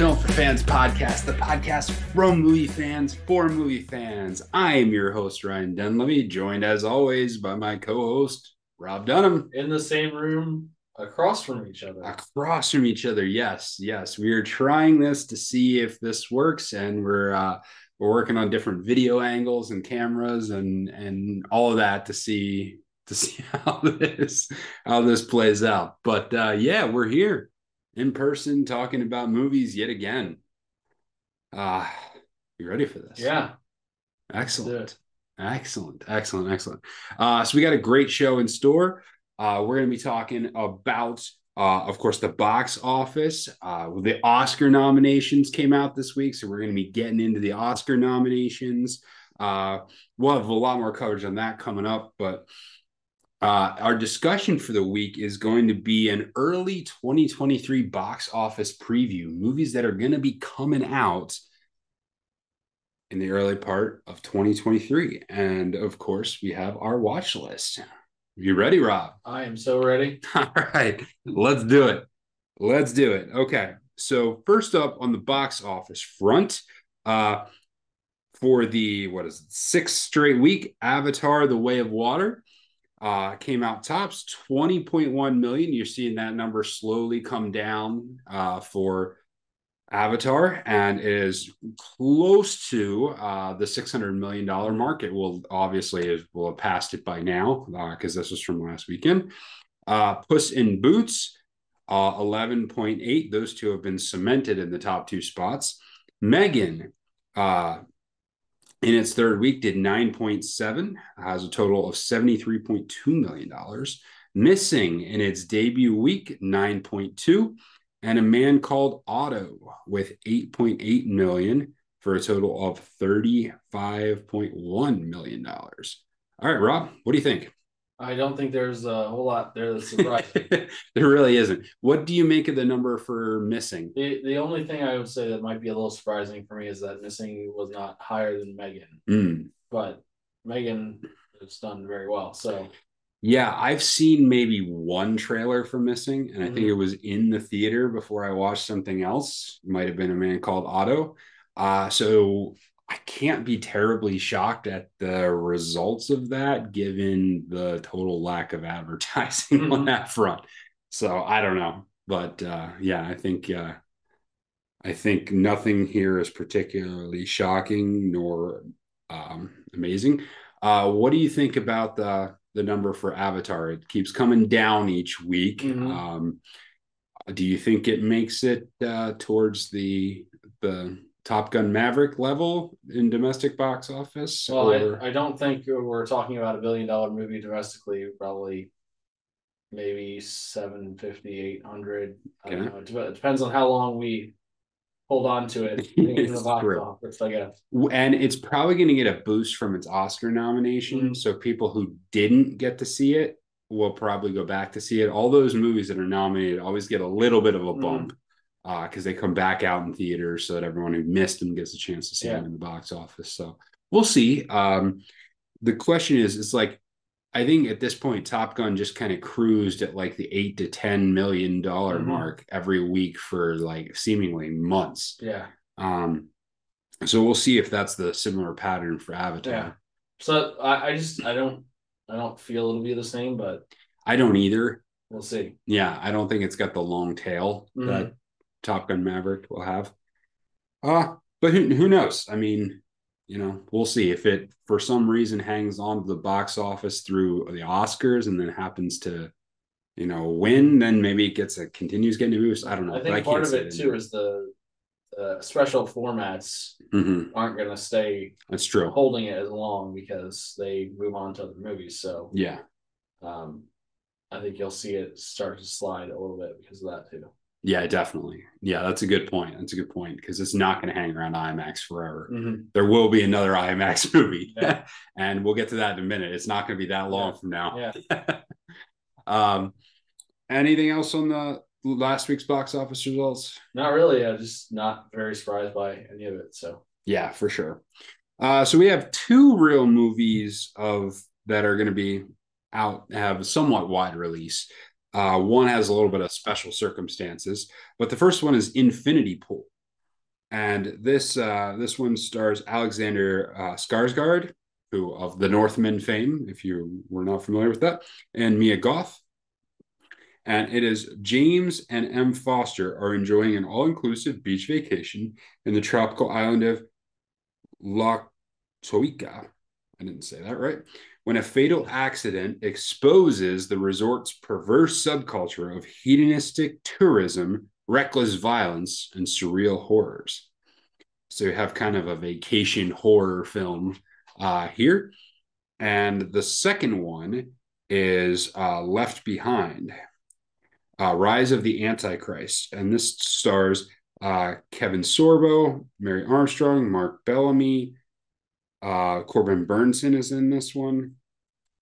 Film for Fans podcast, the podcast from movie fans for movie fans. I am your host, Ryan Dunleavy, joined as always by my co host, Rob Dunham. In the same room, across from each other. Across from each other, yes, yes. We are trying this to see if this works, and we're uh, we're working on different video angles and cameras and and all of that to see to see how this how this plays out. But uh, yeah, we're here in person talking about movies yet again. Uh you ready for this? Yeah. Excellent. Excellent. Excellent. Excellent. Uh so we got a great show in store. Uh we're going to be talking about uh, of course, the box office. Uh, the Oscar nominations came out this week, so we're going to be getting into the Oscar nominations. Uh, we'll have a lot more coverage on that coming up, but uh, our discussion for the week is going to be an early 2023 box office preview, movies that are going to be coming out in the early part of 2023. And of course, we have our watch list. You ready, Rob? I am so ready. All right, let's do it. Let's do it. Okay. So, first up on the box office front, uh, for the what is it, sixth straight week, Avatar: The Way of Water uh, came out tops 20.1 million. You're seeing that number slowly come down uh, for Avatar, and is close to uh, the six hundred million dollar mark. It will obviously will have passed it by now because uh, this was from last weekend. Uh, Puss in Boots, uh, eleven point eight. Those two have been cemented in the top two spots. Megan, uh, in its third week, did nine point seven. Has a total of seventy three point two million dollars. Missing in its debut week, nine point two and a man called Otto with 8.8 million for a total of 35.1 million dollars. All right, Rob, what do you think? I don't think there's a whole lot there that's surprising. there really isn't. What do you make of the number for missing? The, the only thing I would say that might be a little surprising for me is that missing was not higher than Megan. Mm. But Megan has done very well. So yeah, I've seen maybe one trailer for Missing, and I mm-hmm. think it was in the theater before I watched something else. Might have been a man called Otto. Uh, so I can't be terribly shocked at the results of that, given the total lack of advertising mm-hmm. on that front. So I don't know, but uh, yeah, I think uh, I think nothing here is particularly shocking nor um, amazing. Uh, what do you think about the the number for Avatar. It keeps coming down each week. Mm-hmm. Um, do you think it makes it uh, towards the the Top Gun Maverick level in domestic box office? Well, I, I, don't think we're talking about a billion dollar movie domestically. Probably maybe 750, 800. Okay. I don't know. It depends on how long we hold on to it in the box true. office, I guess. And it's probably going to get a boost from its Oscar nomination. Mm-hmm. So people who didn't get to see it will probably go back to see it. All those movies that are nominated always get a little bit of a mm-hmm. Because uh, they come back out in theaters so that everyone who missed them gets a chance to see yeah. them in the box office. So we'll see. Um, the question is, it's like I think at this point, Top Gun just kind of cruised at like the eight to ten million dollar mm-hmm. mark every week for like seemingly months. Yeah. Um, so we'll see if that's the similar pattern for Avatar. Yeah. So I, I just I don't I don't feel it'll be the same, but I don't either. We'll see. Yeah, I don't think it's got the long tail mm-hmm. that Top Gun Maverick will have. Uh, but who, who knows? I mean, you know, we'll see if it for some reason hangs on to the box office through the Oscars and then happens to, you know, win. Then maybe it gets a continues getting a boost. I don't know. I think I part of it too is the the special formats mm-hmm. aren't going to stay. That's true. Holding it as long because they move on to other movies. So yeah, um, I think you'll see it start to slide a little bit because of that too. Yeah, definitely. Yeah, that's a good point. That's a good point because it's not going to hang around IMAX forever. Mm-hmm. There will be another IMAX movie, yeah. and we'll get to that in a minute. It's not going to be that long yeah. from now. Yeah. um, anything else on the last week's box office results? Not really. I'm just not very surprised by any of it. So yeah, for sure. Uh, so we have two real movies of that are going to be out have a somewhat wide release. Uh, one has a little bit of special circumstances, but the first one is Infinity Pool. and this uh, this one stars Alexander uh, Skarsgård, who of the Northman fame, if you were not familiar with that, and Mia Goth. And it is James and Em Foster are enjoying an all-inclusive beach vacation in the tropical island of La Toica. I didn't say that right. When a fatal accident exposes the resort's perverse subculture of hedonistic tourism, reckless violence, and surreal horrors. So you have kind of a vacation horror film uh, here. And the second one is uh, Left Behind, uh, Rise of the Antichrist. And this stars uh, Kevin Sorbo, Mary Armstrong, Mark Bellamy, uh, Corbin Bernsen is in this one.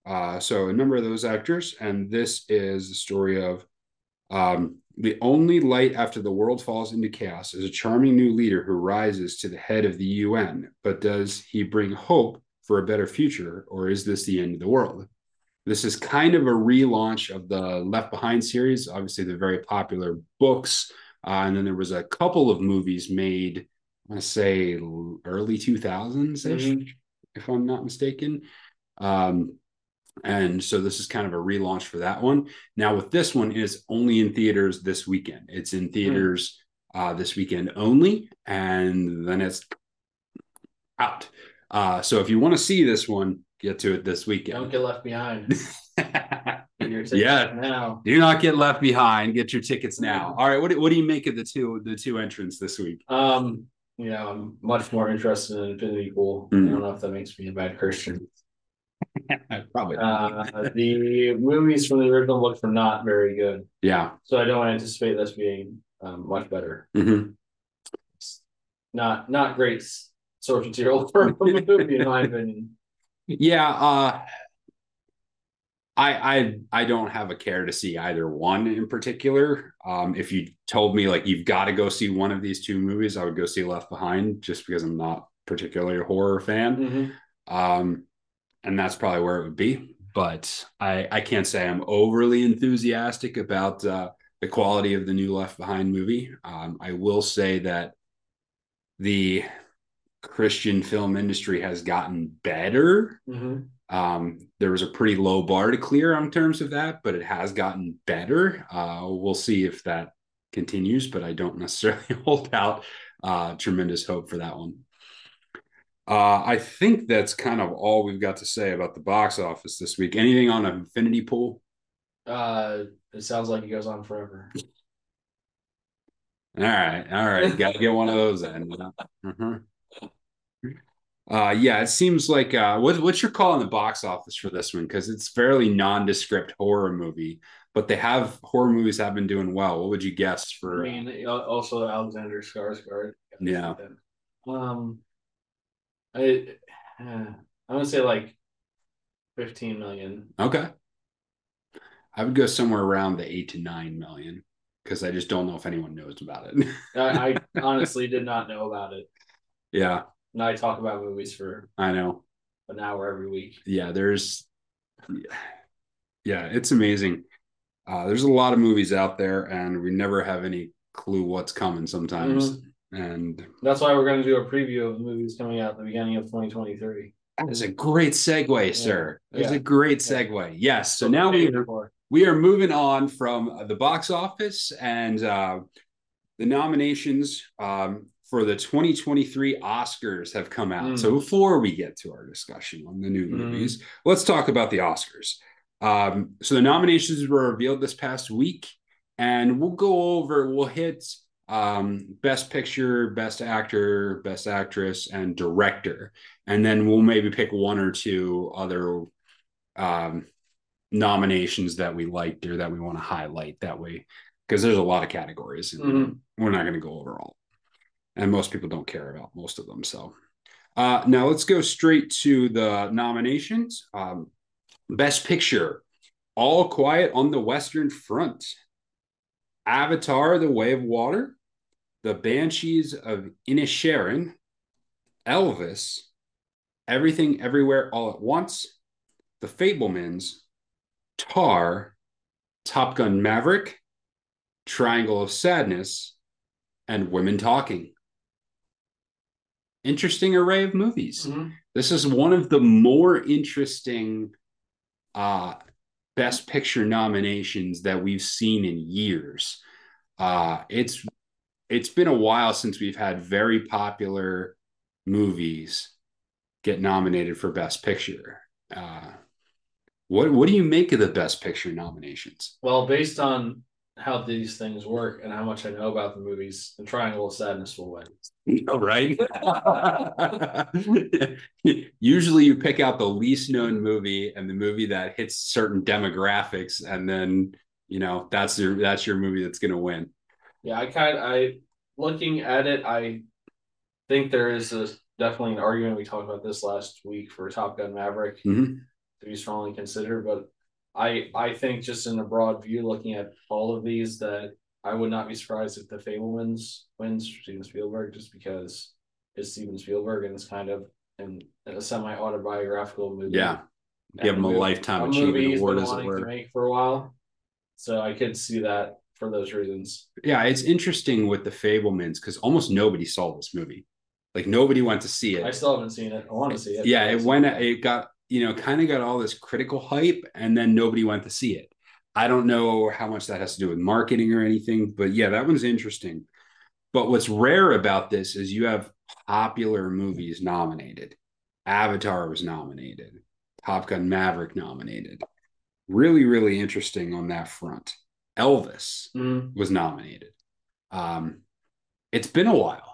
Uh, so a number of those actors. And this is the story of um, the only light after the world falls into chaos is a charming new leader who rises to the head of the UN. But does he bring hope for a better future, or is this the end of the world? This is kind of a relaunch of the Left Behind series. Obviously, the very popular books. Uh, and then there was a couple of movies made, I say early 2000s ish, mm-hmm. if I'm not mistaken. Um, and so this is kind of a relaunch for that one. Now with this one, it's only in theaters this weekend. It's in hmm. theaters mm. uh, this weekend only, and then it's out. Uh, so if you want to see this one, get to it this weekend. Don't get left behind. yeah, now. Do not get left behind. Get your tickets now. All right. What, what do you make of the two the two entrants this week? Um, you know, I'm much more interested in Infinity Pool. Mm. I don't know if that makes me a bad Christian. Probably. Uh, the movies from the original look were not very good. Yeah. So I don't anticipate this being um, much better. Mm-hmm. Not not great source material for a movie, in my opinion. Yeah. Uh, I I I don't have a care to see either one in particular. Um, if you told me like you've got to go see one of these two movies, I would go see Left Behind just because I'm not particularly a horror fan. Mm-hmm. Um, and that's probably where it would be. But I, I can't say I'm overly enthusiastic about uh, the quality of the new Left Behind movie. Um, I will say that the Christian film industry has gotten better. Mm-hmm. Um, there was a pretty low bar to clear on terms of that, but it has gotten better. Uh, we'll see if that continues, but I don't necessarily hold out uh, tremendous hope for that one. Uh, I think that's kind of all we've got to say about the box office this week. Anything on Infinity Pool? Uh, it sounds like it goes on forever. all right, all right, got to get one of those in. Uh-huh. Uh, yeah, it seems like uh, what, what's your call on the box office for this one? Because it's fairly nondescript horror movie, but they have horror movies have been doing well. What would you guess for? I mean, also Alexander Skarsgård. Yeah. Um, I uh, I'm gonna say like fifteen million. Okay. I would go somewhere around the eight to nine million because I just don't know if anyone knows about it. I, I honestly did not know about it. Yeah. And I talk about movies for I know an hour every week. Yeah, there's yeah, it's amazing. Uh, there's a lot of movies out there, and we never have any clue what's coming sometimes. Mm-hmm. And that's why we're going to do a preview of the movies coming out at the beginning of 2023. That is a great segue, yeah. sir. That's yeah. a great segue. Yeah. Yes. So now we are, we are moving on from the box office and uh, the nominations um, for the 2023 Oscars have come out. Mm. So before we get to our discussion on the new mm. movies, let's talk about the Oscars. Um, so the nominations were revealed this past week, and we'll go over, we'll hit um, best picture, best actor, best actress, and director. And then we'll maybe pick one or two other um, nominations that we liked or that we want to highlight that way. Because there's a lot of categories and mm-hmm. we're not going to go over all. And most people don't care about most of them. So uh, now let's go straight to the nominations. Um, best picture, All Quiet on the Western Front. Avatar: The Way of Water, the Banshees of Inisherin, Elvis, Everything Everywhere All at Once, The Fabelmans, Tar, Top Gun Maverick, Triangle of Sadness, and Women Talking. Interesting array of movies. Mhm. This is one of the more interesting uh best picture nominations that we've seen in years. Uh it's it's been a while since we've had very popular movies get nominated for best picture. Uh what what do you make of the best picture nominations? Well, based on how these things work and how much I know about the movies, the Triangle of Sadness will win. Right. Usually you pick out the least known movie and the movie that hits certain demographics, and then you know that's your that's your movie that's gonna win. Yeah, I kind I looking at it, I think there is a definitely an argument. We talked about this last week for Top Gun Maverick Mhm. to be strongly considered, but I I think just in a broad view, looking at all of these, that I would not be surprised if the Fabelmans wins for Steven Spielberg, just because it's Steven Spielberg and it's kind of in a semi autobiographical movie. Yeah, give him a movie- lifetime a achievement award, been as it wanting to were. make for a while. So I could see that for those reasons. Yeah, it's interesting with the Fabelmans because almost nobody saw this movie. Like nobody went to see it. I still haven't seen it. I want to see it. yeah it went it got you know kind of got all this critical hype and then nobody went to see it. I don't know how much that has to do with marketing or anything but yeah that one's interesting. But what's rare about this is you have popular movies nominated. Avatar was nominated. Top gun maverick nominated. Really really interesting on that front. Elvis Mhm. was nominated. Um it's been a while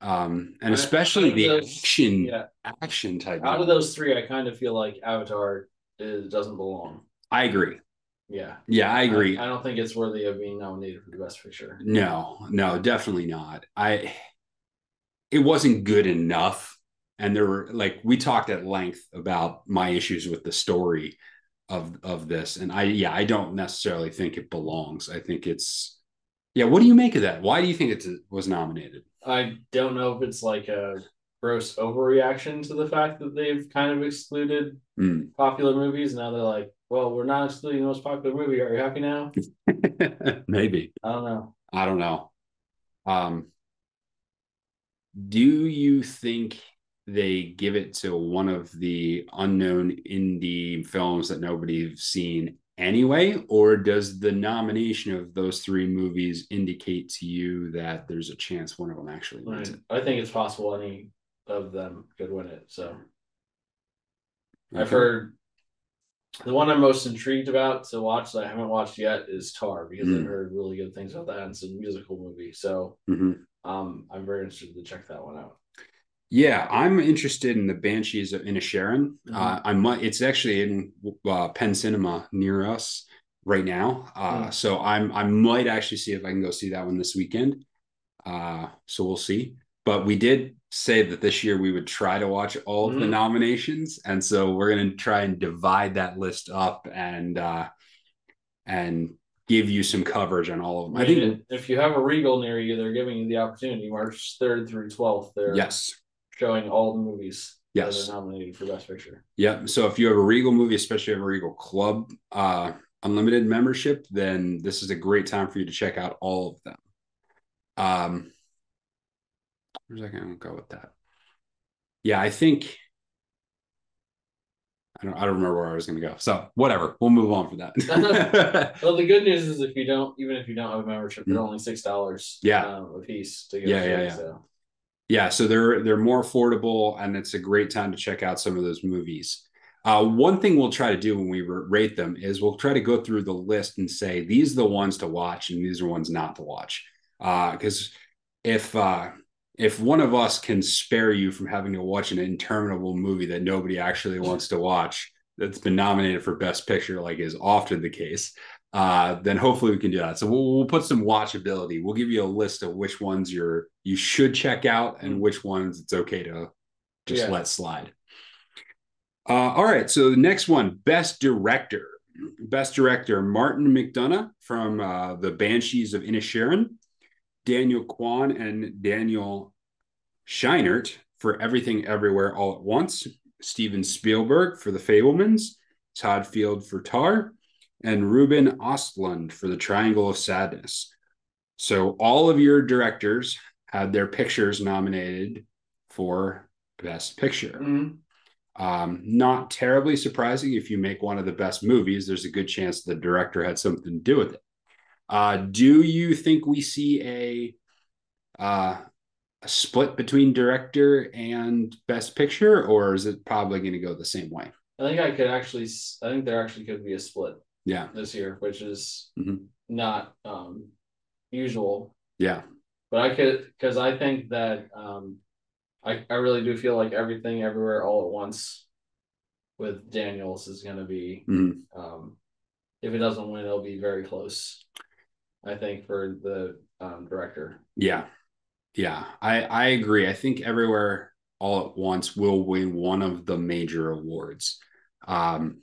um and I- especially the those- action Yeah. action type Out of those three, I kind of feel like Avatar is, doesn't belong. I agree. Yeah. Yeah, I agree. I, don't think it's worthy of being nominated for the best picture. no, no, definitely not. I it wasn't good enough. And there were like we talked at length about my issues with the story of of this. And I yeah, I don't necessarily think it belongs. I think it's yeah, what do you make of that? Why do you think it was nominated? I don't know if it's like a gross overreaction to the fact that they've kind of excluded Mm. popular movies. Now they're like, well, we're not excluding the most popular movie. Are you happy now? Maybe. I don't know. I don't know. Um, do you think they give it to one of the unknown indie films that nobody's seen anyway, or does the nomination of those three movies indicate to you that there's a chance one of them actually wins it? I think it's possible any of them could win it. So I've heard the one I'm most intrigued about to watch that I haven't watched yet is Tar because Mm. I've heard really good things about that. And it's a musical movie. So Mhm. um I'm very interested to check that one out. Yeah, I'm interested in the Banshees of Inisherin. Mhm. Uh, I might. It's actually in uh, Penn Cinema near us right now. Uh, Mm. So I'm. I might actually see if I can go see that one this weekend. Uh, so we'll see. But we did say that this year we would try to watch all of the Mhm. nominations, and so we're going to try and divide that list up and uh, and give you some coverage on all of them. I mean, think if you have a Regal near you, they're giving you the opportunity March 3rd through 12th. They're yes. Showing all the movies Yes. that are nominated for Best Picture. Yep. So if you have a Regal movie, especially if you have a Regal Club uh, unlimited membership, then this is a great time for you to check out all of them. Um, where's I going to go with that? Yeah, I think I don't. I don't remember where I was going to go. So whatever. We'll move on for that. Well, the good news is if you don't, even if you don't have a membership, they're only six dollars. Yeah. um, a piece to go. Yeah, yeah, yeah. So yeah so they're they're more affordable and it's a great time to check out some of those movies. Uh, one thing we'll try to do when we rate them is we'll try to go through the list and say these are the ones to watch and these are ones not to watch. Because if uh, if one of us can spare you from having to watch an interminable movie that nobody actually wants to watch that's been nominated for best picture like is often the case uh, then hopefully we can do that. So we'll, we'll put some watchability. We'll give you a list of which ones you're you should check out and which ones it's okay to just Yeah. let slide. Uh, all right, so the next one, best director. Best director, Martin McDonagh from uh, the Banshees of Inisherin, Daniel Kwan and Daniel Scheinert for Everything Everywhere All at Once, Steven Spielberg for The Fabelmans, Todd Field for Tar, and Ruben Ostlund for The Triangle of Sadness. So all of your directors had their pictures nominated for Best Picture. Mhm. Um, not terribly surprising if you make one of the best movies, there's a good chance the director had something to do with it. Uh, do you think we see a uh, a split between director and best picture, or is it probably going to go the same way? I think I could actually. I think there actually could be a split Yeah, this year, which is Mhm. not um, usual. yeah, But I could because I think that um, I I really do feel like everything everywhere all at once with Daniels is going to be Mhm. um, if it doesn't win, it'll be very close. I think for the um, director. yeah, yeah. I I agree. I think everywhere all at once will win one of the major awards. Um,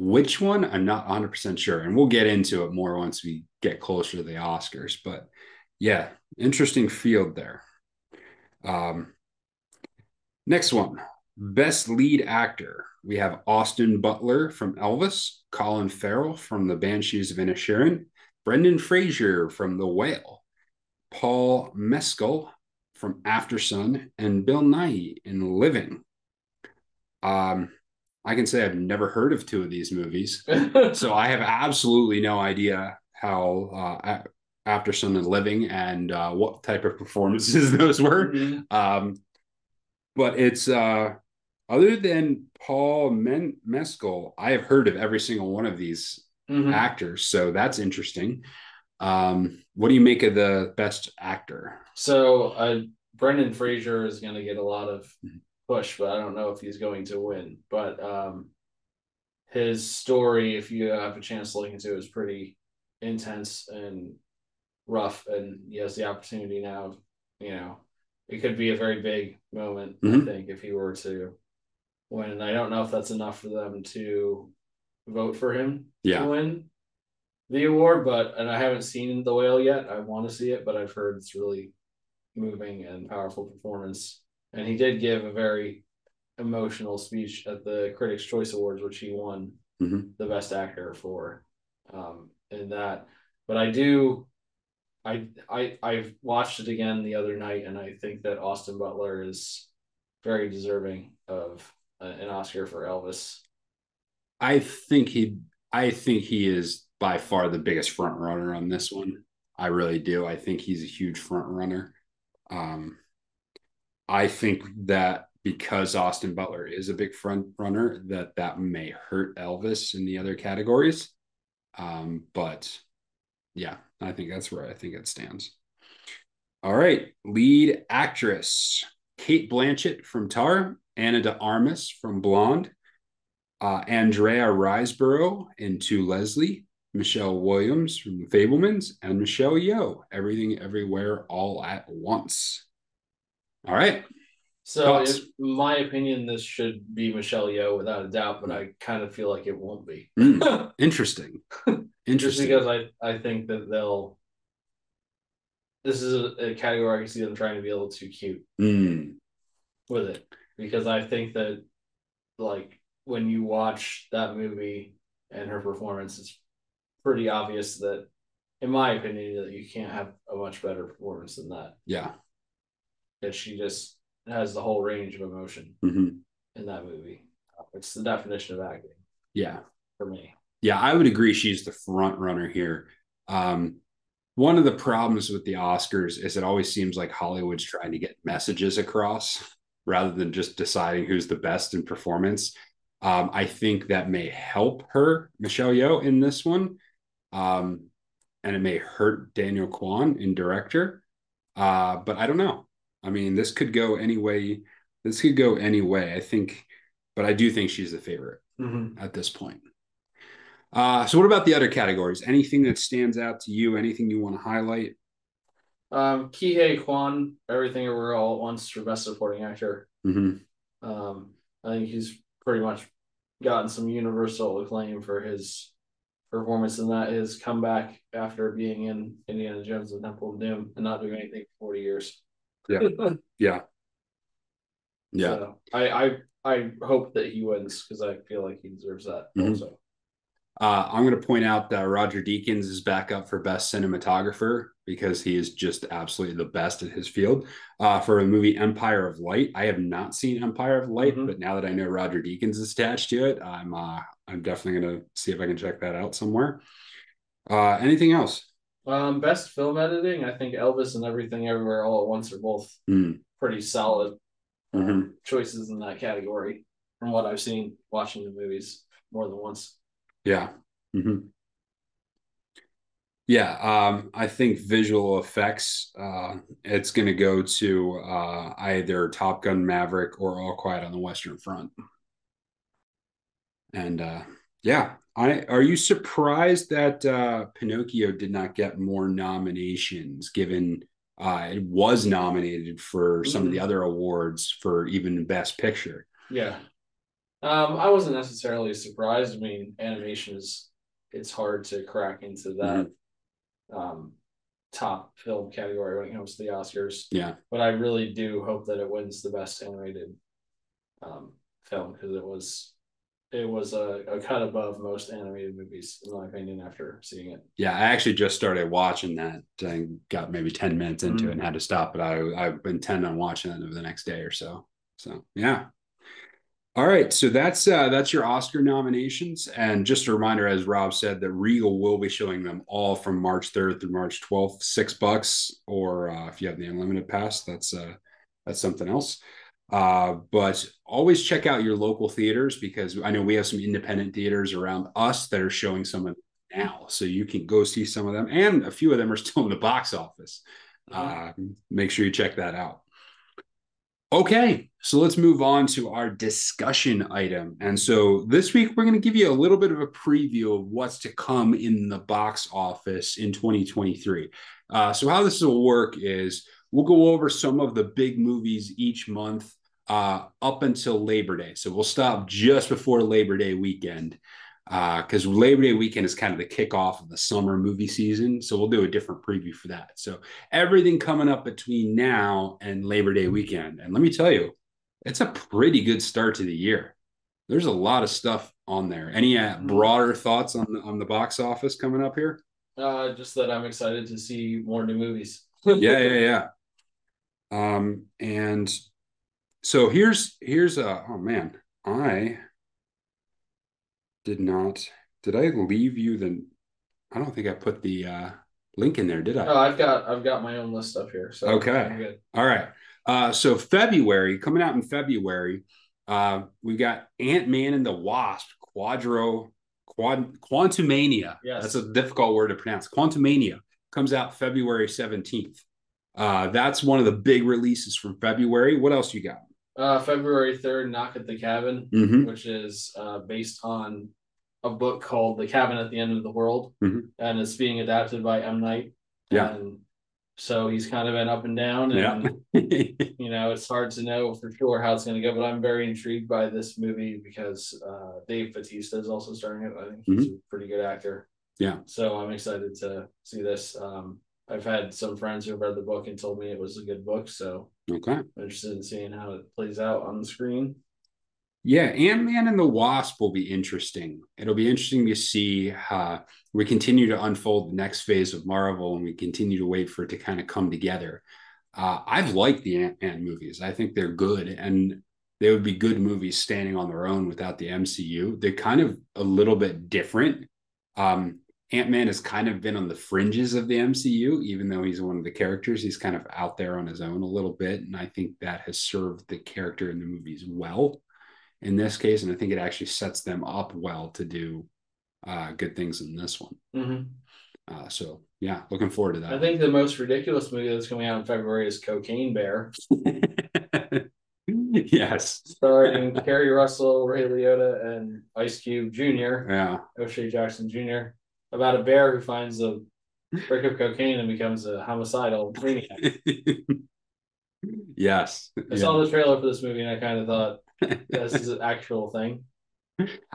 which one? I'm not 100 percent sure, and we'll get into it more once we get closer to the Oscars. But yeah, interesting field there. Um, next one, best lead actor. We have Austin Butler from Elvis, Colin Farrell from The Banshees of Inisherin, Brendan Fraser from The Whale, Paul Mescal from Aftersun, and Bill Nighy in Living. Um, I can say I've never heard of two of these movies, so I have absolutely no idea how uh, Aftersun and Living and uh, what type of performances those were. Mhm. Um, but it's uh, other than Paul Men- Mescal, I have heard of every single one of these Mhm. actors, so that's interesting. Um, what do you make of the best actor? So uh, Brendan Fraser is going to get a lot of Mhm. Push, but I don't know if he's going to win. But um, his story, if you have a chance to look into, it, is pretty intense and rough, and he has the opportunity now. You know, it could be a very big moment. Mhm. I think if he were to win, and I don't know if that's enough for them to vote for him Yeah. to win the award. But and I haven't seen the whale yet. I want to see it, but I've heard it's really moving and powerful performance. And he did give a very emotional speech at the Critics' Choice Awards, which he won Mhm. the best actor for um in that. But I do I I I've watched it again the other night and I think that Austin Butler is very deserving of a- an Oscar for Elvis. I think he I think he is by far the biggest front runner on this one. I really do. I think he's a huge front runner. Um I think that because Austin Butler is a big front runner, that that may hurt Elvis in the other categories. Um, but yeah, I think that's where I think it stands. All right, lead actress Cate Blanchett from Tar, Ana de Armas from Blonde, uh, Andrea Riseborough into Leslie, Michelle Williams from Fabelmans, and Michelle Yeoh, Everything Everywhere All at Once. All right. So, in my opinion, this should be Michelle Yeoh without a doubt, but I kind of feel like it won't be. Mm, interesting. Just Interesting. because I, I think that they'll. This is a, a category I can see them trying to be a little too cute Mm, with it because I think that, like, when you watch that movie and her performance, it's pretty obvious that, in my opinion, that you can't have a much better performance than that. yeah. That she just has the whole range of emotion hmm in that movie. It's the definition of acting Yeah. for me. Yeah, I would agree she's the front runner here. Um, one of the problems with the Oscars is it always seems like Hollywood's trying to get messages across rather than just deciding who's the best in performance. Um, I think that may help her, Michelle Yeoh, in this one. Um, and it may hurt Daniel Kwan in director. Uh, but I don't know. I mean, this could go any way. This could go any way. I think, but I do think she's the favorite at this point. Uh, so what about the other categories? Anything that stands out to you? Anything you want to highlight? Um, Ke Huy Quan, Everything Everywhere All at Once for Best Supporting Actor. hmm Um, I think he's pretty much gotten some universal acclaim for his performance in that. His comeback after being in Indiana Jones and Temple of Doom and not doing anything for forty years. Yeah. Yeah. Yeah. So I I I hope that he wins because I feel like he deserves that Mhm. also. Uh, I'm going to point out that Roger Deakins is back up for best cinematographer because he is just absolutely the best at his field. Uh, for the movie Empire of Light, I have not seen Empire of Light, mm-hmm. but now that I know Roger Deakins is attached to it, I'm uh, I'm definitely going to see if I can check that out somewhere. Uh, anything else? Um, best film editing, I think Elvis and Everything Everywhere All at Once are both mm. pretty solid mm-hmm. choices in that category from what I've seen watching the movies more than once. Yeah. Mm-hmm. Yeah, um, I think visual effects. Uh, it's going to go to uh, either Top Gun Maverick or All Quiet on the Western Front. And uh, yeah, I are you surprised that uh, Pinocchio did not get more nominations, given uh, it was nominated for some mm-hmm. of the mm-hmm. other awards for even Best Picture? Yeah, um, I wasn't necessarily surprised. I mean, animation is it's hard to crack into that mm-hmm. um, top film category when it comes to the Oscars. Yeah, but I really do hope that it wins the best animated um, film because it was it was a, a cut above most animated movies in my opinion after seeing it. Yeah i actually just started watching that and got maybe 10 minutes into mm-hmm. it and had to stop but i i intend on watching it over the next day or so. So yeah. All right so that's uh that's your oscar nominations. And just a reminder as rob said that regal will be showing them all from march 3rd through march 12th six bucks or uh, if you have the unlimited pass that's uh that's something else uh, but always check out your local theaters because I know we have some independent theaters around us that are showing some of them now. So you can go see some of them, and a few of them are still in the box office. Uh, make sure you check that out. Okay, so let's move on to our discussion item. And so this week, we're going to give you a little bit of a preview of what's to come in the box office in 2023. Uh, so, how this will work is we'll go over some of the big movies each month uh, up until Labor Day. So we'll stop just before Labor Day weekend because uh, Labor Day weekend is kind of the kickoff of the summer movie season. So we'll do a different preview for that. So everything coming up between now and Labor Day weekend. And let me tell you, it's a pretty good start to the year. There's a lot of stuff on there. Any uh, mm-hmm. broader thoughts on the, on the box office coming up here? Uh, just that I'm excited to see more new movies. yeah, yeah, yeah. Um, and so here's here's a oh man, I did not did I leave you the I don't think I put the uh link in there, did I? Oh, I've got I've got my own list up here. So okay. All right. Uh so February, coming out in February, uh we got Ant-Man and the Wasp, Quadro Quad Quantumania. Yes. That's a difficult word to pronounce. Quantumania comes out February 17th. Uh, that's one of the big releases from February. What else you got? Uh, February 3rd, Knock at the Cabin, mm-hmm. which is uh, based on a book called The Cabin at the End of the World. Mm-hmm. And it's being adapted by M. Night. Yeah. And so he's kind of been up and down. And, yeah. you know, it's hard to know for sure how it's going to go. But I'm very intrigued by this movie because uh, Dave Bautista is also starring it. I think he's mm-hmm. a pretty good actor. Yeah. So I'm excited to see this. Um, I've had some friends who read the book and told me it was a good book. So okay, I'm interested in seeing how it plays out on the screen. Yeah, Ant Man and the Wasp will be interesting. It'll be interesting to see how we continue to unfold the next phase of Marvel and we continue to wait for it to kind of come together. Uh, I've liked the Ant Man movies. I think they're good and they would be good movies standing on their own without the MCU. They're kind of a little bit different. Um, Ant Man has kind of been on the fringes of the MCU, even though he's one of the characters. He's kind of out there on his own a little bit. And I think that has served the character in the movies well in this case. And I think it actually sets them up well to do uh, good things in this one. Mm-hmm. Uh, so, yeah, looking forward to that. I think the most ridiculous movie that's coming out in February is Cocaine Bear. yes. Starring Keri Russell, Ray Liotta, and Ice Cube Jr. Yeah. O'Shea Jackson Jr about a bear who finds a brick of cocaine and becomes a homicidal maniac. yes. I yeah. saw the trailer for this movie and I kind of thought this is an actual thing.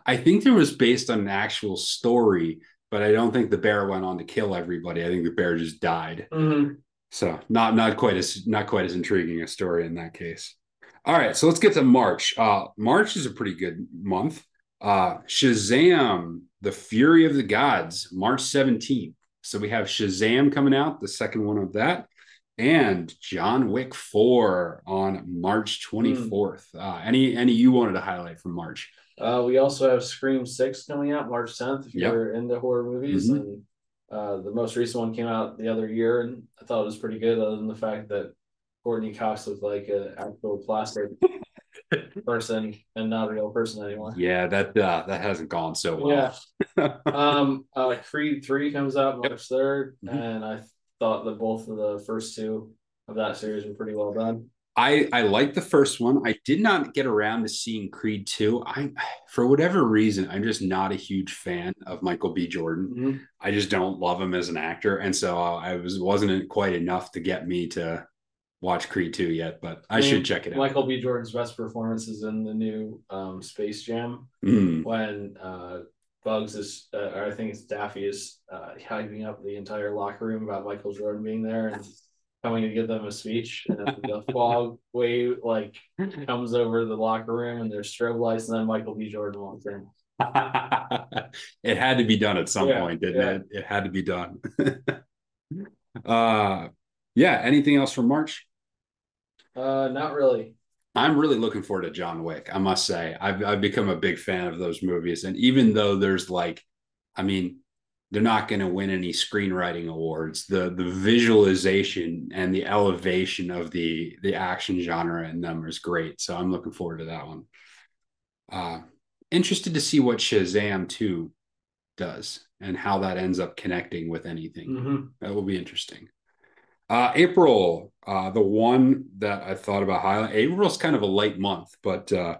I think it was based on an actual story, but I don't think the bear went on to kill everybody. I think the bear just died. Mm-hmm. So not not quite as not quite as intriguing a story in that case. All right, so let's get to March. Uh, March is a pretty good month. Uh, Shazam The Fury of the Gods, March 17th. So we have Shazam coming out, the second one of that, and John Wick 4 on March 24th. Mm. Uh, any any you wanted to highlight from March? Uh, we also have Scream 6 coming out March 10th if you're into horror movies. Mm-hmm. And uh, the most recent one came out the other year, and I thought it was pretty good, other than the fact that Courteney Cox looked like an actual plastic person and not a real person anymore. Yeah, that uh, that hasn't gone so well. Yeah. um, uh, Creed three comes out March 3rd mm-hmm. and I thought that both of the first two of that series were pretty well done. I I like the first one. I did not get around to seeing Creed 2. I for whatever reason, I'm just not a huge fan of Michael B. Jordan. Mm-hmm. I just don't love him as an actor, and so I was wasn't quite enough to get me to watch Creed 2 yet, but I, I mean, should check it out. Michael B. Jordan's best performance is in the new um, Space Jam mm. when uh, Bugs is, uh, or I think it's Daffy is uh, hyping up the entire locker room about Michael Jordan being there and coming to give them a speech. And the fog wave like comes over the locker room and there's strobe lights, and then Michael B. Jordan walks in. it had to be done at some yeah, point, didn't yeah. it? It had to be done. uh yeah. Anything else from March? Uh, not really. I'm really looking forward to John Wick. I must say, I've I've become a big fan of those movies, and even though there's like, I mean, they're not going to win any screenwriting awards. The the visualization and the elevation of the the action genre in them is great. So I'm looking forward to that one. Uh, interested to see what Shazam 2 does and how that ends up connecting with anything. Mm-hmm. That will be interesting. Uh, April, uh, the one that I thought about highlighting. April's kind of a light month, but uh,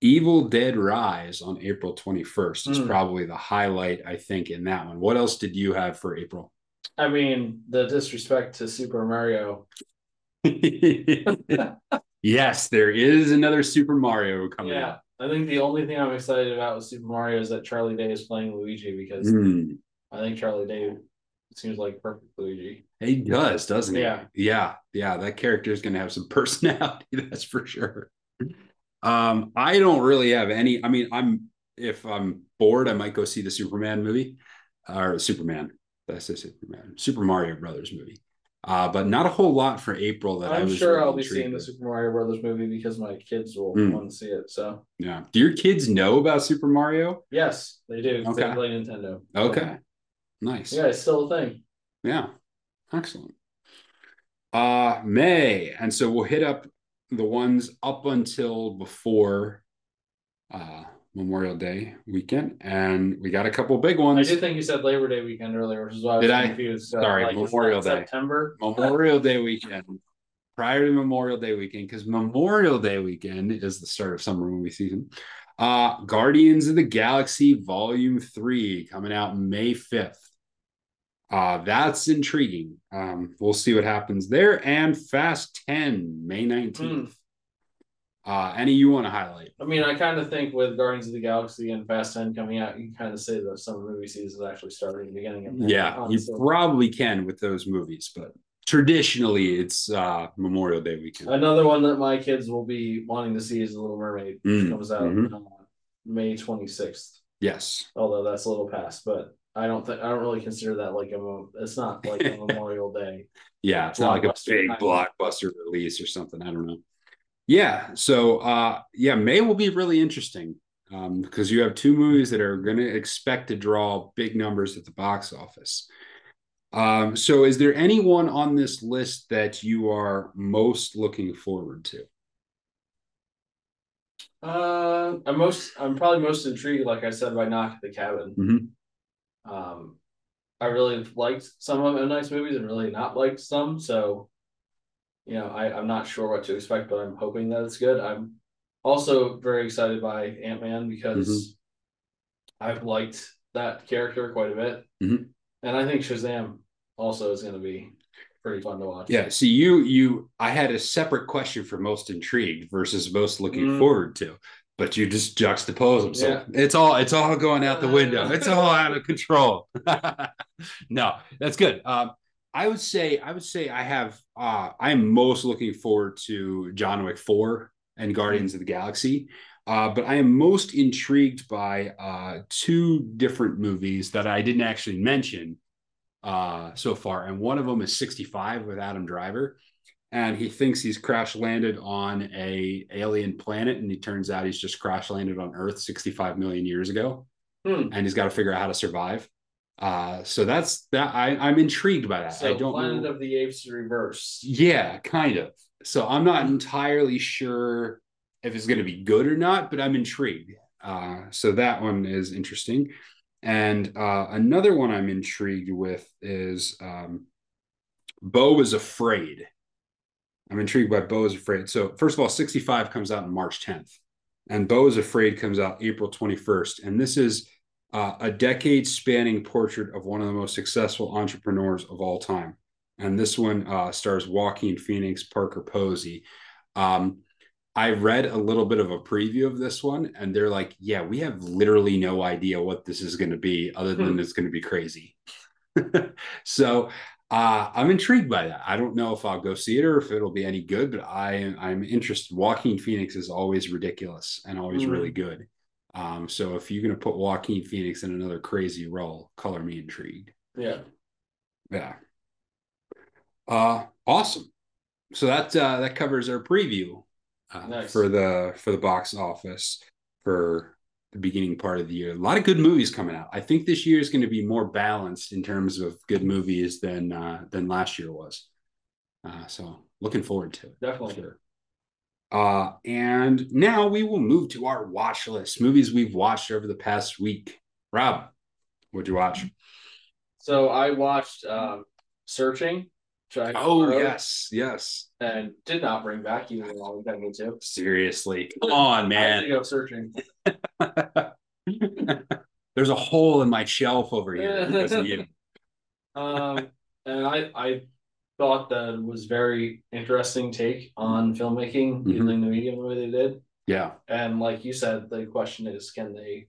Evil Dead Rise on April 21st is mm. probably the highlight, I think, in that one. What else did you have for April? I mean, the disrespect to Super Mario. yes, there is another Super Mario coming yeah, out. I think the only thing I'm excited about with Super Mario is that Charlie Day is playing Luigi because mm. I think Charlie Day seems like perfect Luigi. He does, doesn't he? Yeah. Yeah. Yeah. That character is going to have some personality. That's for sure. Um, I don't really have any. I mean, I'm if I'm bored, I might go see the Superman movie or Superman. That's a Superman, Super Mario Brothers movie. Uh, but not a whole lot for April that I'm I was sure really I'll be seeing with. the Super Mario Brothers movie because my kids will mm. want to see it. So yeah, do your kids know about Super Mario? Yes, they do. Okay. They play Nintendo. Okay, nice. Yeah, it's still a thing. Yeah, excellent. Uh, May, and so we'll hit up the ones up until before uh Memorial Day weekend, and we got a couple big ones. I did think you said Labor Day weekend earlier, which is why I was did confused. I? Sorry, like, Memorial Day, September, Memorial Day weekend, prior to Memorial Day weekend, because Memorial Day weekend is the start of summer movie season. Uh, Guardians of the Galaxy Volume Three coming out May fifth. Uh, that's intriguing. Um, we'll see what happens there. And Fast 10, May 19th. Mm. Uh, any you want to highlight? I mean, I kind of think with Guardians of the Galaxy and Fast 10 coming out, you can kind of say that summer movie season is actually starting the beginning of Yeah, honestly. you probably can with those movies, but traditionally it's uh, Memorial Day weekend. Another one that my kids will be wanting to see is The Little Mermaid, which mm. comes out mm-hmm. May 26th. Yes. Although that's a little past, but I don't think I don't really consider that like a it's not like a Memorial Day. Yeah, it's not like a big blockbuster release or something. I don't know. Yeah, so uh yeah, May will be really interesting um, because you have two movies that are going to expect to draw big numbers at the box office. Um, so is there anyone on this list that you are most looking forward to? Uh, I'm most I'm probably most intrigued, like I said, by Knock at the Cabin. Mm-hmm. Um, I really liked some of M Night's movies and really not liked some. So, you know, I, I'm not sure what to expect, but I'm hoping that it's good. I'm also very excited by Ant Man because mm-hmm. I've liked that character quite a bit. Mm-hmm. And I think Shazam also is going to be pretty fun to watch. Yeah. See, you, you, I had a separate question for most intrigued versus most looking mm. forward to but you just juxtapose them. So yeah. it's all it's all going out the window. It's all out of control. no, that's good. Um, I would say I would say I have uh, I'm most looking forward to John Wick 4 and Guardians of the Galaxy. Uh, but I am most intrigued by uh, two different movies that I didn't actually mention uh, so far. And one of them is 65 with Adam Driver. And he thinks he's crash landed on a alien planet, and he turns out he's just crash landed on Earth 65 million years ago, Hmm. and he's got to figure out how to survive. Uh, so that's that. I, I'm intrigued by that. So I don't Planet know. of the Apes reverse. Yeah, kind of. So I'm not entirely sure if it's going to be good or not, but I'm intrigued. Uh, so that one is interesting. And uh, another one I'm intrigued with is um, Beau is Afraid. I'm intrigued by Beau is Afraid. So, first of all, 65 comes out on March 10th, and Beau is Afraid comes out April 21st. And this is uh, a decade spanning portrait of one of the most successful entrepreneurs of all time. And this one uh, stars Joaquin Phoenix, Parker Posey. Um, I read a little bit of a preview of this one, and they're like, "Yeah, we have literally no idea what this is going to be, other than Hmm. it's going to be crazy." so uh, I'm intrigued by that. I don't know if I'll go see it or if it'll be any good, but I I'm interested. Joaquin Phoenix is always ridiculous and always Mhm. really good. Um, so if you're going to put Joaquin Phoenix in another crazy role, color me intrigued. Yeah. Yeah. Uh awesome. So that uh that covers our preview uh, Nice. for the for the box office for the beginning part of the year. A lot of good movies coming out. I think this year is going to be more balanced in terms of good movies than uh than last year was. Uh so looking forward to it. Definitely. Sure. Uh and now we will move to our watch list. Movies we've watched over the past week. Rob, what'd you watch? So I watched um, Searching. Oh yes, yes. And did not bring back even though we got me to. Seriously, come on, I man. think of Searching. There's a hole in my shelf over here because of you. Um, and I I thought that was very interesting take on filmmaking Mhm. using the medium the way they did. Yeah, And like you said, the question is, can they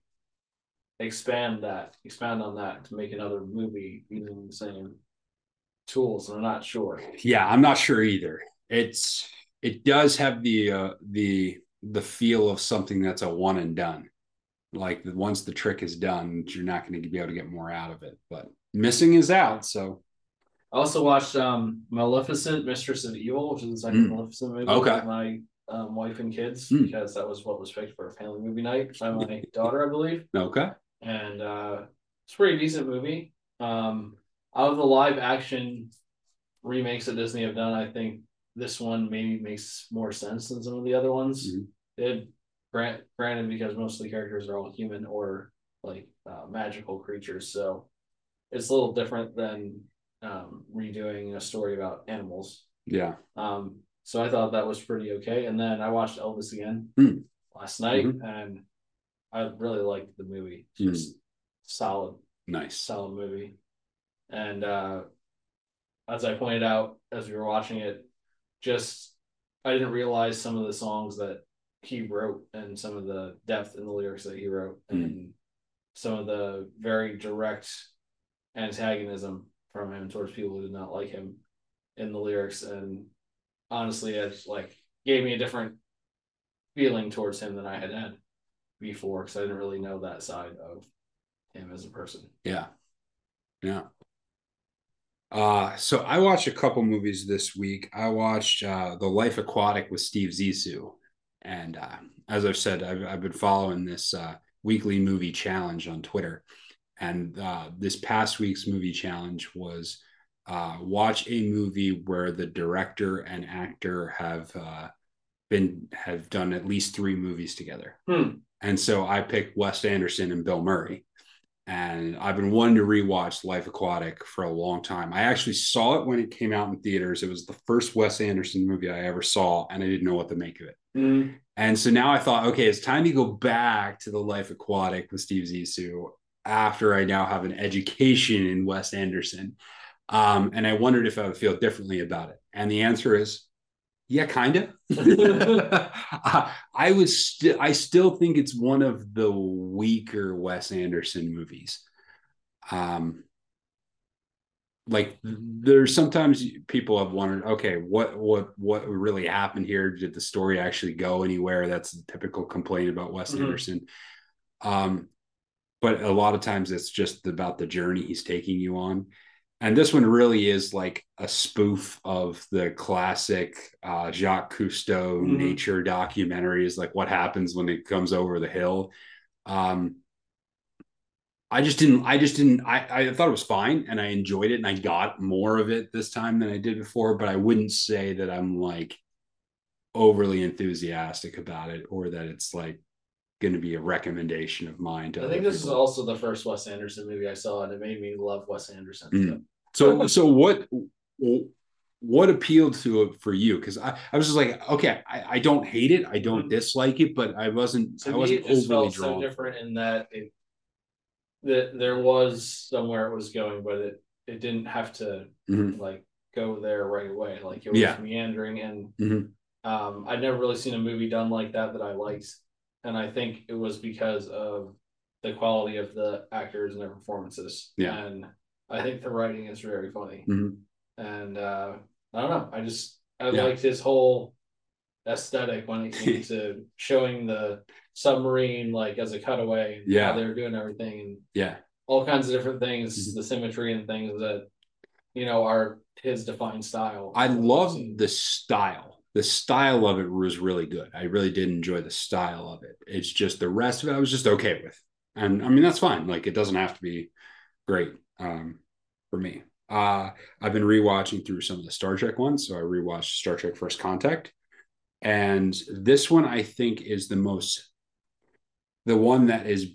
expand that, expand on that to make another movie using the same tools? I'm not sure. yeah. I'm not sure either. It's it does have the uh, the the feel of something that's a one and done. Like once the trick is done, you're not going to be able to get more out of it. But missing is out. So I also watched um Maleficent, Mistress of Evil, which is the second Mm. Maleficent movie Okay. with my um, wife and kids Mm. because that was what was picked for a family movie night by my daughter, I believe. okay, And uh it's a pretty decent movie. Um out of the live action remakes that Disney have done, I think this one maybe makes more sense than some of the other ones. Mhm. It grant granted because most of the characters are all human or like uh, magical creatures, so it's a little different than um, redoing a story about animals. yeah, Um, so I thought that was pretty okay. And then I watched Elvis again Hmm. last night, Mhm. and I really liked the movie. Hmm. Just solid, nice. solid movie. And uh, as I pointed out as we were watching it, just I didn't realize some of the songs that he wrote and some of the depth in the lyrics that he wrote Hmm. and some of the very direct antagonism from him towards people who did not like him in the lyrics and honestly it like gave me a different feeling towards him than I had had before because I didn't really know that side of him as a person. Yeah. Yeah. Uh, so I watched a couple movies this week. I watched uh, The Life Aquatic with Steve Zissou. And uh, as I've said, I've, I've been following this uh, weekly movie challenge on Twitter. And uh, this past week's movie challenge was uh, watch a movie where the director and actor have uh, been have done at least three movies together. Hmm. And so I picked Wes Anderson and Bill Murray. And I've been wanting to rewatch Life Aquatic for a long time. I actually saw it when it came out in theaters. It was the first Wes Anderson movie I ever saw, and I didn't know what to make of it. Mm. And so now I thought, okay, it's time to go back to the Life Aquatic with Steve Zissou after I now have an education in Wes Anderson. Um, and I wondered if I would feel differently about it. And the answer is, yeah, kind of. I was still, I still think it's one of the weaker Wes Anderson movies. Um, like there's sometimes people have wondered okay what what what really happened here did the story actually go anywhere that's a typical complaint about wes mm-hmm. anderson um but a lot of times it's just about the journey he's taking you on and this one really is like a spoof of the classic uh, Jacques Cousteau mm-hmm. nature documentaries, like what happens when it comes over the hill. Um, I just didn't. I just didn't. I, I thought it was fine, and I enjoyed it, and I got more of it this time than I did before. But I wouldn't say that I'm like overly enthusiastic about it, or that it's like going to be a recommendation of mine. I think this people. is also the first Wes Anderson movie I saw, and it made me love Wes Anderson. Mm. So, so what? What appealed to it for you? Because I, I was just like, okay, I, I don't hate it, I don't mm-hmm. dislike it, but I wasn't, to I wasn't overly drawn. So different in that it that there was somewhere it was going, but it it didn't have to mm-hmm. like go there right away. Like it was yeah. meandering, and mm-hmm. um, I'd never really seen a movie done like that that I liked, and I think it was because of the quality of the actors and their performances. Yeah, and I think the writing is very funny, mm-hmm. and uh, I don't know. I just I yeah. liked his whole aesthetic when it came to showing the submarine like as a cutaway. Yeah, they were doing everything and yeah, all kinds of different things, mm-hmm. the symmetry and things that you know are his defined style. I love the style. The style of it was really good. I really did enjoy the style of it. It's just the rest of it I was just okay with. And I mean that's fine. Like it doesn't have to be great um, for me. Uh, I've been rewatching through some of the Star Trek ones. So I rewatched Star Trek First Contact. And this one I think is the most the one that is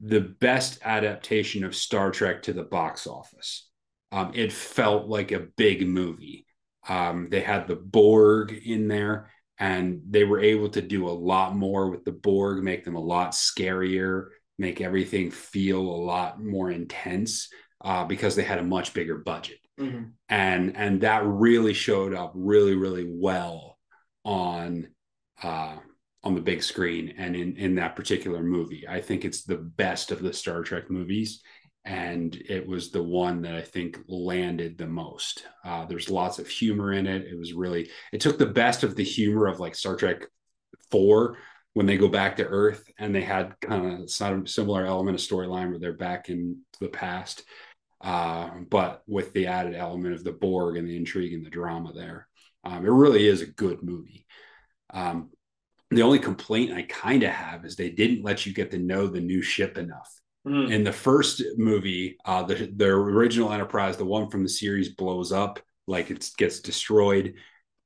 the best adaptation of Star Trek to the box office. Um, it felt like a big movie. Um, they had the Borg in there, and they were able to do a lot more with the Borg, make them a lot scarier, make everything feel a lot more intense uh, because they had a much bigger budget. Mm-hmm. And and that really showed up really really well on uh, on the big screen and in in that particular movie. I think it's the best of the Star Trek movies, and it was the one that I think landed the most. Uh, there's lots of humor in it. It was really it took the best of the humor of like Star Trek Four when they go back to Earth, and they had kind of some similar element of storyline where they're back in the past. Uh, but with the added element of the Borg and the intrigue and the drama there. Um, it really is a good movie. Um, the only complaint I kind of have is they didn't let you get to know the new ship enough. Mm. In the first movie, uh, the the original Enterprise, the one from the series, blows up like it gets destroyed,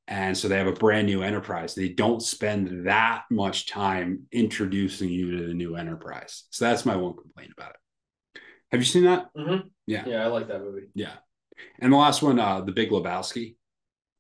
and so they have a brand new Enterprise. They don't spend that much time introducing you to the new Enterprise. So that's my one complaint about it. Have you seen that? Mm-hmm. Yeah, yeah, I like that movie. Yeah, and the last one, uh, The Big Lebowski,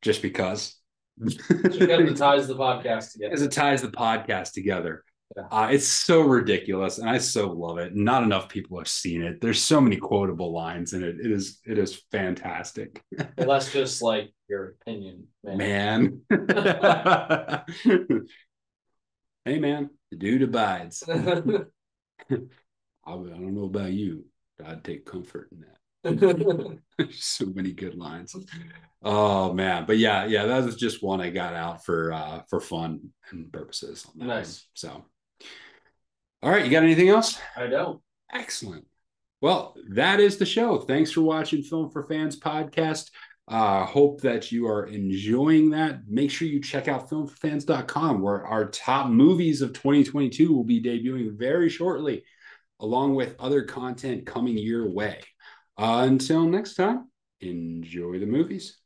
just because because it ties the podcast together. Because it ties the podcast together. Yeah. Uh, it's so ridiculous, and I so love it. Not enough people have seen it. There's so many quotable lines in it. It is it is fantastic. well, that's just like your opinion, man. man. hey, man, the dude abides. I, I don't know about you, but I'd take comfort in that. so many good lines. Oh man, but yeah, yeah, that was just one I got out for uh for fun and purposes. nice. One. So, all right, you got anything else? I don't. Excellent. Well, that is the show. Thanks for watching Film for Fans podcast. Uh, hope that you are enjoying that. Make sure you check out filmforfans.com where our top movies of 2022 will be debuting very shortly, along with other content coming your way. Uh, until next time, enjoy the movies.